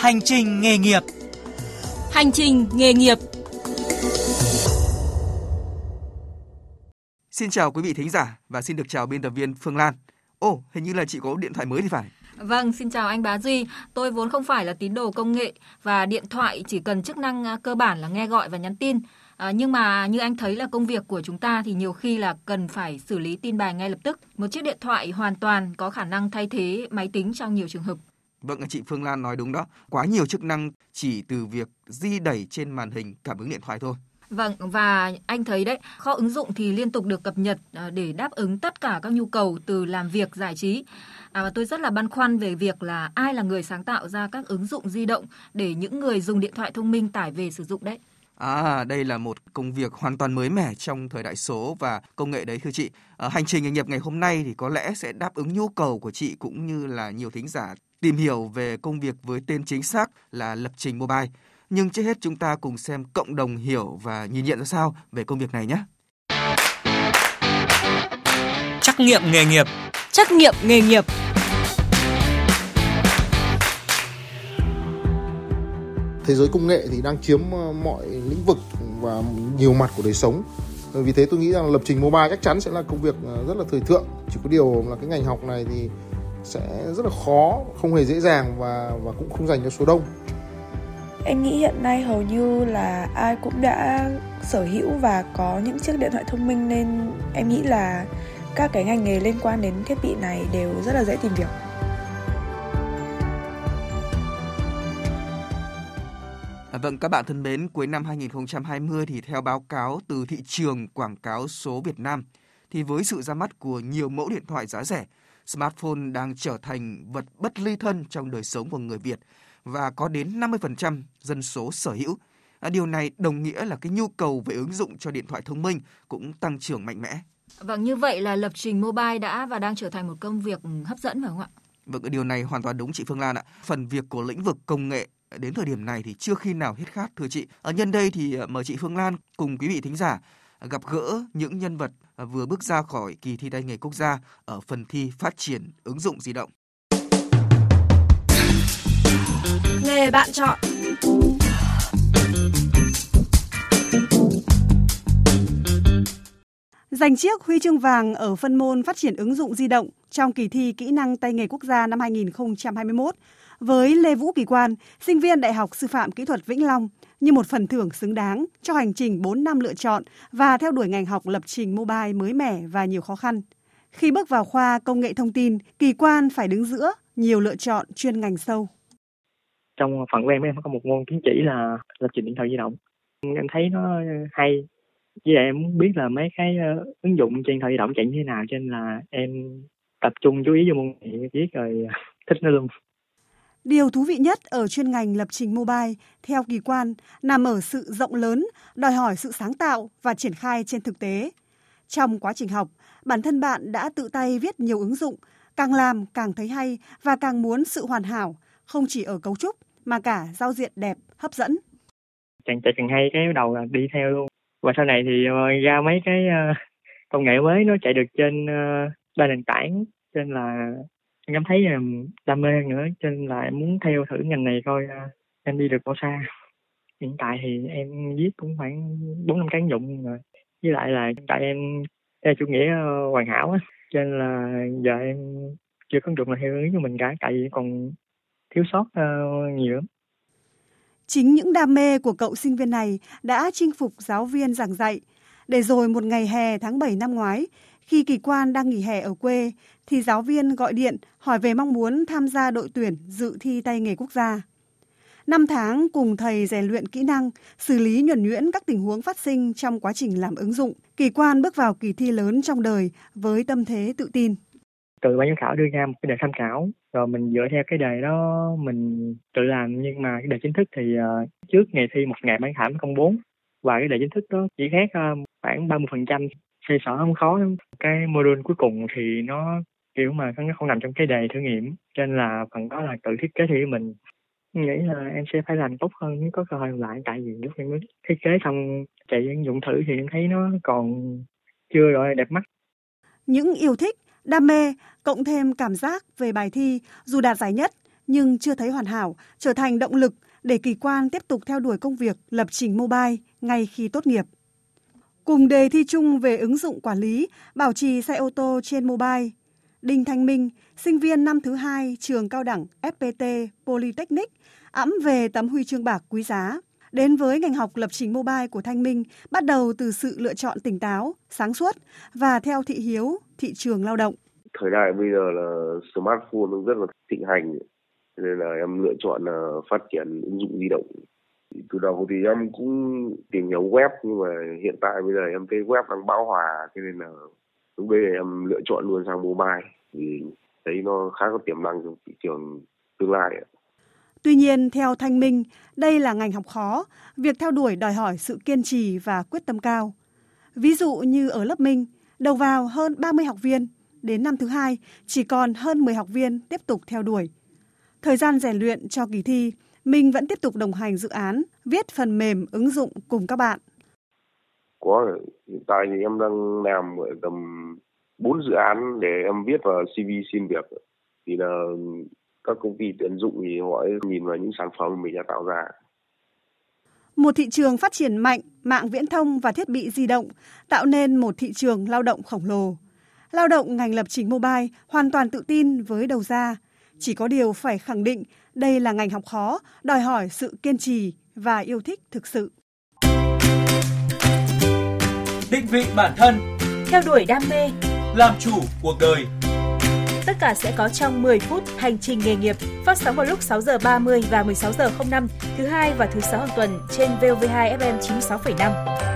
Hành trình nghề nghiệp Hành trình nghề nghiệp Xin chào quý vị thính giả và xin được chào biên tập viên Phương Lan. Ồ, hình như là chị có điện thoại mới thì phải. Vâng, xin chào anh Bá Duy. Tôi vốn không phải là tín đồ công nghệ và điện thoại chỉ cần chức năng à, cơ bản là nghe gọi và nhắn tin. À, nhưng mà như anh thấy là công việc của chúng ta thì nhiều khi là cần phải xử lý tin bài ngay lập tức. Một chiếc điện thoại hoàn toàn có khả năng thay thế máy tính trong nhiều trường hợp. Vâng, chị Phương Lan nói đúng đó. Quá nhiều chức năng chỉ từ việc di đẩy trên màn hình cảm ứng điện thoại thôi. Vâng, và anh thấy đấy, kho ứng dụng thì liên tục được cập nhật à, để đáp ứng tất cả các nhu cầu từ làm việc, giải trí. À, và tôi rất là băn khoăn về việc là ai là người sáng tạo ra các ứng dụng di động để những người dùng điện thoại thông minh tải về sử dụng đấy. À, đây là một công việc hoàn toàn mới mẻ trong thời đại số và công nghệ đấy thưa chị. À, hành trình nghề nghiệp ngày hôm nay thì có lẽ sẽ đáp ứng nhu cầu của chị cũng như là nhiều thính giả tìm hiểu về công việc với tên chính xác là lập trình mobile. Nhưng trước hết chúng ta cùng xem cộng đồng hiểu và nhìn nhận ra sao về công việc này nhé. Trắc nghiệm nghề nghiệp Trắc nghiệm nghề nghiệp Thế giới công nghệ thì đang chiếm ờ, mọi lĩnh vực và nhiều mặt của đời sống. Vì thế tôi nghĩ rằng lập trình mobile chắc chắn sẽ là công việc ờ, rất là thời thượng. Chỉ có điều là cái ngành học này thì sẽ rất là khó, không hề dễ dàng và và cũng không dành cho số đông. Em nghĩ hiện nay hầu như là ai cũng đã sở hữu và có những chiếc điện thoại thông minh nên em nghĩ là các cái ngành nghề liên quan đến thiết bị này đều rất là dễ tìm việc. À, vâng, các bạn thân mến, cuối năm 2020 thì theo báo cáo từ thị trường quảng cáo số Việt Nam, thì với sự ra mắt của nhiều mẫu điện thoại giá rẻ, smartphone đang trở thành vật bất ly thân trong đời sống của người Việt và có đến 50% dân số sở hữu. À, điều này đồng nghĩa là cái nhu cầu về ứng dụng cho điện thoại thông minh cũng tăng trưởng mạnh mẽ. Vâng, như vậy là lập trình mobile đã và đang trở thành một công việc hấp dẫn phải không ạ? Vâng, điều này hoàn toàn đúng chị Phương Lan ạ. Phần việc của lĩnh vực công nghệ đến thời điểm này thì chưa khi nào hết khát thưa chị. Ở nhân đây thì à, mời chị Phương Lan cùng quý vị thính giả gặp gỡ những nhân vật À, vừa bước ra khỏi kỳ thi tay nghề quốc gia ở phần thi phát triển ứng dụng di động. Nghề bạn chọn Giành chiếc huy chương vàng ở phân môn phát triển ứng dụng di động trong kỳ thi kỹ năng tay nghề quốc gia năm 2021 với Lê Vũ Kỳ Quan, sinh viên Đại học Sư phạm Kỹ thuật Vĩnh Long như một phần thưởng xứng đáng cho hành trình 4 năm lựa chọn và theo đuổi ngành học lập trình mobile mới mẻ và nhiều khó khăn. Khi bước vào khoa công nghệ thông tin, Kỳ Quan phải đứng giữa nhiều lựa chọn chuyên ngành sâu. Trong phần của em em có một môn chứng chỉ là lập trình điện thoại di động. Em thấy nó hay với lại em muốn biết là mấy cái ờ, ứng dụng trên điện thoại di động chạy như thế nào cho nên là em tập trung chú ý vô môn này viết rồi thích nó luôn Điều thú vị nhất ở chuyên ngành lập trình mobile, theo kỳ quan, nằm ở sự rộng lớn, đòi hỏi sự sáng tạo và triển khai trên thực tế. Trong quá trình học, bản thân bạn đã tự tay viết nhiều ứng dụng, càng làm càng thấy hay và càng muốn sự hoàn hảo, không chỉ ở cấu trúc mà cả giao diện đẹp, hấp dẫn. Càng chạy càng hay cái đầu là đi theo luôn. Và sau này thì ờ, ra mấy cái ờ, công nghệ mới nó chạy được trên ờ, ba nền tảng, trên là em cảm thấy đam mê nữa cho nên là em muốn theo thử ngành này coi uh, em đi được bao xa hiện tại thì em viết cũng khoảng bốn năm cán dụng rồi với lại là hiện tại em theo chủ nghĩa ờ, hoàn hảo á cho nên là giờ em chưa có được dụng nào theo hướng của mình cả tại vì còn thiếu sót uh, nhiều lắm Chính những đam mê của cậu sinh viên này đã chinh phục giáo viên giảng dạy. Để rồi một ngày hè tháng 7 năm ngoái, khi kỳ quan đang nghỉ hè ở quê, thì giáo viên gọi điện hỏi về mong muốn tham gia đội tuyển dự thi tay nghề quốc gia. Năm tháng cùng thầy rèn luyện kỹ năng, xử lý nhuần nhuyễn các tình huống phát sinh trong quá trình làm ứng dụng, kỳ quan bước vào kỳ thi lớn trong đời với tâm thế tự tin. Từ ban giám khảo đưa ra một cái đề tham khảo, rồi mình dựa theo cái đề đó mình tự làm nhưng mà cái đề chính thức thì ờ, trước ngày thi một ngày ban khảo công bố và cái đề chính thức đó chỉ khác ờ, khoảng 30% xây sở không khó lắm. Cái module cuối cùng thì nó kiểu mà nó không nằm trong cái đề thử nghiệm cho nên là phần đó là tự thiết kế thì mình nghĩ là em sẽ phải làm tốt hơn nếu có cơ hội lại tại vì lúc em mới thiết kế xong chạy ứng dụng thử thì em thấy nó còn chưa rồi đẹp mắt những yêu thích đam mê cộng thêm cảm giác về bài thi dù đạt giải nhất nhưng chưa thấy hoàn hảo, trở thành động lực để kỳ quan tiếp tục theo đuổi công việc lập trình mobile ngay khi tốt nghiệp. Cùng đề thi chung về ứng dụng quản lý, bảo trì xe ô tô trên mobile, Đinh Thanh Minh, sinh viên năm thứ hai trường cao đẳng FPT Polytechnic, ẵm về tấm huy chương bạc quý giá. Đến với ngành học lập trình mobile của Thanh Minh bắt đầu từ sự lựa chọn tỉnh táo, sáng suốt và theo thị hiếu, thị trường lao động. Thời đại bây giờ là smartphone rất là thịnh hành, nên là em lựa chọn ờ, phát triển ứng dụng di động. Từ đầu thì em cũng tìm hiểu web nhưng mà hiện tại bây giờ em thấy web đang bão hòa cho nên là lúc bây giờ em lựa chọn luôn sang mobile vì thấy nó khá có tiềm năng trong thị trường tương lai. Tuy nhiên, theo Thanh Minh, đây là ngành học khó, việc theo đuổi đòi hỏi sự kiên trì và quyết tâm cao. Ví dụ như ở lớp Minh, đầu vào hơn 30 học viên, đến năm thứ hai chỉ còn hơn 10 học viên tiếp tục theo đuổi. Thời gian rèn luyện cho kỳ thi, Minh vẫn tiếp tục đồng hành dự án, viết phần mềm ứng dụng cùng các bạn. Có, hiện tại thì em đang làm tầm 4 dự án để em viết vào CV xin việc. Thì là các công ty tuyển dụng thì họ nhìn vào những sản phẩm mình đã tạo ra. Một thị trường phát triển mạnh, mạng viễn thông và thiết bị di động tạo nên một thị trường lao động khổng lồ. Lao động ngành lập trình mobile hoàn toàn tự tin với đầu ra. Chỉ có điều phải khẳng định đây là ngành học khó, đòi hỏi sự kiên trì và yêu thích thực sự. Định vị bản thân, theo đuổi đam mê, làm chủ cuộc đời. Tất cả sẽ có trong 10 phút hành trình nghề nghiệp, phát sóng vào lúc 6 giờ 30 và 16 giờ 05 thứ hai và thứ sáu hàng tuần trên VOV2 FM 96,5.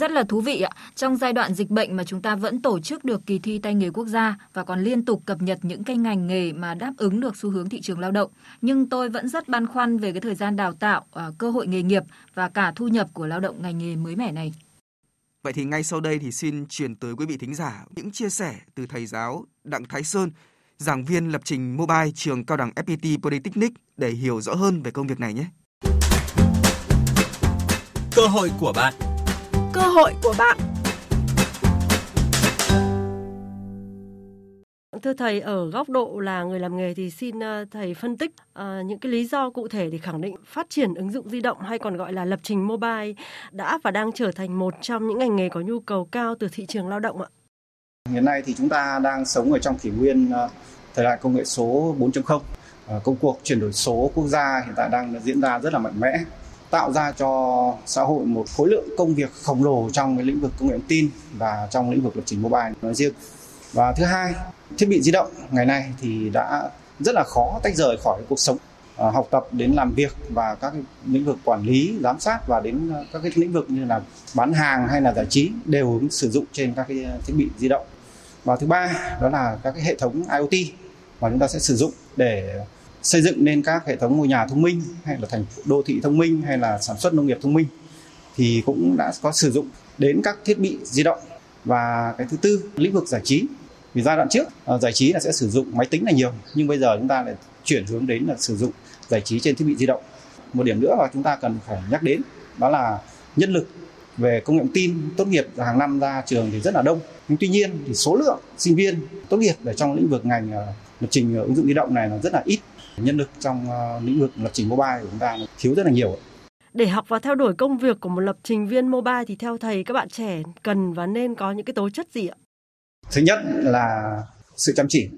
Rất là thú vị ạ. Trong giai đoạn dịch bệnh mà chúng ta vẫn tổ chức được kỳ thi tay nghề quốc gia và còn liên tục cập nhật những cái ngành nghề mà đáp ứng được xu hướng thị trường lao động. Nhưng tôi vẫn rất băn khoăn về cái thời gian đào tạo, à, cơ hội nghề nghiệp và cả thu nhập của lao động ngành nghề mới mẻ này. Vậy thì ngay sau đây thì xin chuyển tới quý vị thính giả những chia sẻ từ thầy giáo Đặng Thái Sơn, giảng viên lập trình mobile trường cao đẳng FPT Polytechnic để hiểu rõ hơn về công việc này nhé. Cơ hội của bạn Cơ hội của bạn Thưa thầy, ở góc độ là người làm nghề thì xin ờ, thầy phân tích uh, những cái lý do cụ thể để khẳng định phát triển ứng dụng di động hay còn gọi là lập trình mobile đã và đang trở thành một trong những ngành nghề có nhu cầu cao từ thị trường lao động ạ. Hiện nay thì chúng ta đang sống ở trong kỷ nguyên uh, thời đại công nghệ số 4.0. Uh, công cuộc chuyển đổi số quốc gia hiện tại đang diễn ra rất là mạnh mẽ tạo ra cho xã hội một khối lượng công việc khổng lồ trong cái lĩnh vực công nghệ thông tin và trong lĩnh vực lập trình mobile nói riêng. Và thứ hai, thiết bị di động ngày nay thì đã rất là khó tách rời khỏi cuộc sống à, học tập đến làm việc và các cái lĩnh vực quản lý giám sát và đến các cái lĩnh vực như là bán hàng hay là giải trí đều sử dụng trên các cái thiết bị di động và thứ ba đó là các cái hệ thống IoT mà chúng ta sẽ sử dụng để xây dựng nên các hệ thống ngôi nhà thông minh, hay là thành đô thị thông minh, hay là sản xuất nông nghiệp thông minh, thì cũng đã có sử dụng đến các thiết bị di động. Và cái thứ tư, lĩnh vực giải trí. Vì giai đoạn trước ờ, giải trí là sẽ sử dụng máy tính là nhiều, nhưng bây giờ chúng ta lại chuyển hướng đến là sử dụng giải trí trên thiết bị di động. Một điểm nữa mà chúng ta cần phải nhắc đến, đó là nhân lực. Về công nghệ tin, tốt nghiệp hàng năm ra trường thì rất là đông. Nhưng tuy nhiên thì số lượng sinh viên tốt nghiệp ở trong lĩnh vực ngành ờ, lập trình ờ, ứng dụng di động này là rất là ít nhân lực trong uh, lĩnh vực lập trình mobile của chúng ta thiếu rất là nhiều để học và theo đuổi công việc của một lập trình viên mobile thì theo thầy các bạn trẻ cần và nên có những cái tố chất gì ạ? Thứ nhất là sự chăm chỉ.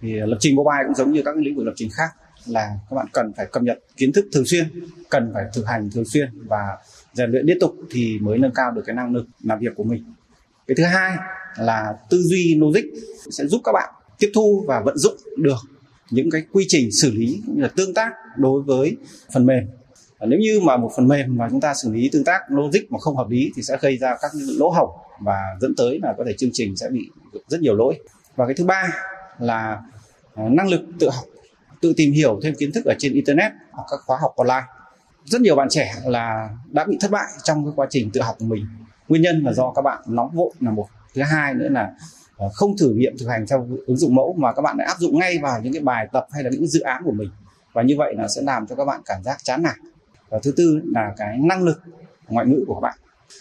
Thì lập trình mobile cũng giống như các lĩnh vực lập trình khác là các bạn cần phải cập nhật kiến thức thường xuyên, cần phải thực hành thường xuyên và rèn luyện liên tục thì mới nâng cao được cái năng lực làm việc của mình. Cái thứ hai là tư duy logic sẽ giúp các bạn tiếp thu và vận dụng được những cái quy trình xử lý cũng như là tương tác đối với phần mềm. Nếu như mà một phần mềm mà chúng ta xử lý tương tác logic mà không hợp lý thì sẽ gây ra các lỗ hổng và dẫn tới là có thể chương trình sẽ bị rất nhiều lỗi. Và cái thứ ba là à, năng lực tự học, tự tìm hiểu thêm kiến thức ở trên internet hoặc các khóa học online. Rất nhiều bạn trẻ là đã bị thất bại trong cái quá trình tự học của mình. Nguyên nhân là do các bạn nóng vội là một. Thứ hai nữa là không thử nghiệm thực hành theo ứng dụng mẫu mà các bạn đã áp dụng ngay vào những cái bài tập hay là những dự án của mình và như vậy là sẽ làm cho các bạn cảm giác chán nản và thứ tư là cái năng lực ngoại ngữ của các bạn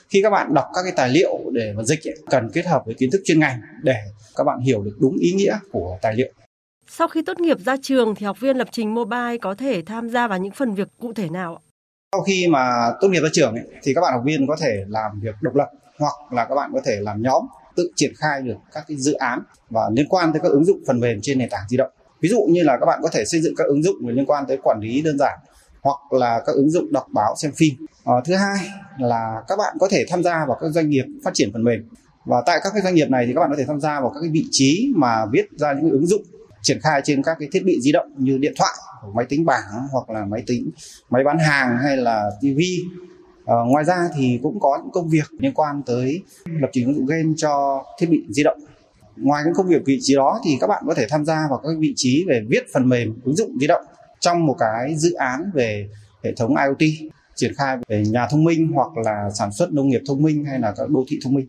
Khi các bạn đọc các cái tài liệu để mà dịch ấy, cần kết hợp với kiến thức chuyên ngành để các bạn hiểu được đúng ý nghĩa của tài liệu. Sau khi tốt nghiệp ra trường thì học viên lập trình mobile có thể tham gia vào những phần việc cụ thể nào? Sau khi mà tốt nghiệp ra trường ấy, thì các bạn học viên có thể làm việc độc lập hoặc là các bạn có thể làm nhóm tự triển khai được các cái dự án và liên quan tới các ứng dụng phần mềm trên nền tảng di động. Ví dụ như là các bạn có thể xây dựng các ứng dụng liên quan tới quản lý đơn giản hoặc là các ứng dụng đọc báo xem phim. À, thứ hai là các bạn có thể tham gia vào các doanh nghiệp phát triển phần mềm và tại các cái doanh nghiệp này thì các bạn có thể tham gia vào các cái vị trí mà viết ra những ứng dụng triển khai trên các cái thiết bị di động như điện thoại, máy tính bảng hoặc là máy tính máy bán hàng hay là TV. Ờ, ngoài ra thì cũng có những công việc liên quan tới lập trình ứng dụng game cho thiết bị di động. Ngoài những công việc vị trí đó thì các bạn có thể tham gia vào các vị trí về viết phần mềm ứng dụng di động trong một cái dự án về hệ thống IoT, triển khai về nhà thông minh hoặc là sản xuất nông nghiệp thông minh hay là các đô thị thông minh.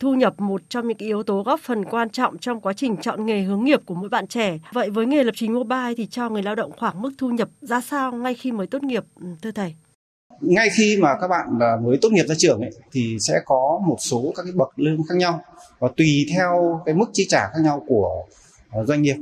Thu nhập một trong những yếu tố góp phần quan trọng trong quá trình chọn nghề hướng nghiệp của mỗi bạn trẻ. Vậy với nghề lập trình mobile thì cho người lao động khoảng mức thu nhập ra sao ngay khi mới tốt nghiệp ừ, thưa thầy? Ngay khi mà các bạn à, mới tốt nghiệp ra trường ấy, thì sẽ có một số các cái bậc lương khác nhau và tùy theo cái mức chi trả khác nhau của à, doanh nghiệp.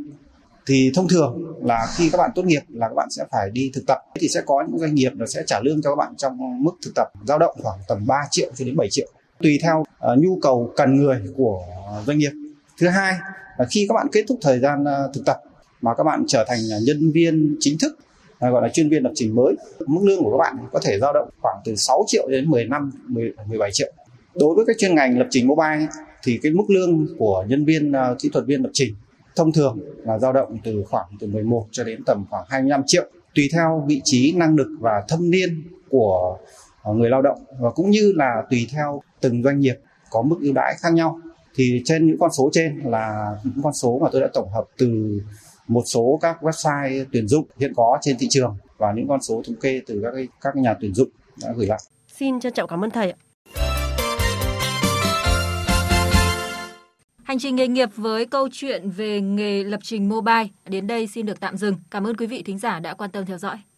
Thì thông thường là khi các bạn tốt nghiệp là các bạn sẽ phải đi thực tập. Thì sẽ có những doanh nghiệp là sẽ trả lương cho các bạn trong mức thực tập dao động khoảng tầm 3 triệu cho đến 7 triệu tùy theo uh, nhu cầu cần người của doanh nghiệp. Thứ hai là khi các bạn kết thúc thời gian uh, thực tập mà các bạn trở thành nhân viên chính thức À, gọi là chuyên viên lập trình mới. Mức lương của các bạn có thể dao động khoảng từ 6 triệu đến 15 10, 17 triệu. Đối với các chuyên ngành lập trình mobile thì cái mức lương của nhân viên uh, kỹ thuật viên lập trình thông thường là dao động từ khoảng từ 11 cho đến tầm khoảng 25 triệu tùy theo vị trí năng lực và thâm niên của à, người lao động và cũng như là tùy theo từng doanh nghiệp có mức ưu đãi khác nhau. Thì trên những con số trên là những con số mà tôi đã tổng hợp từ một số các website tuyển dụng hiện có trên thị trường và những con số thống kê từ các các nhà tuyển dụng đã gửi lại. Xin trân trọng cảm ơn thầy ạ. Hành trình nghề nghiệp với câu chuyện về nghề lập trình mobile đến đây xin được tạm dừng. Cảm ơn quý vị thính giả đã quan tâm theo dõi.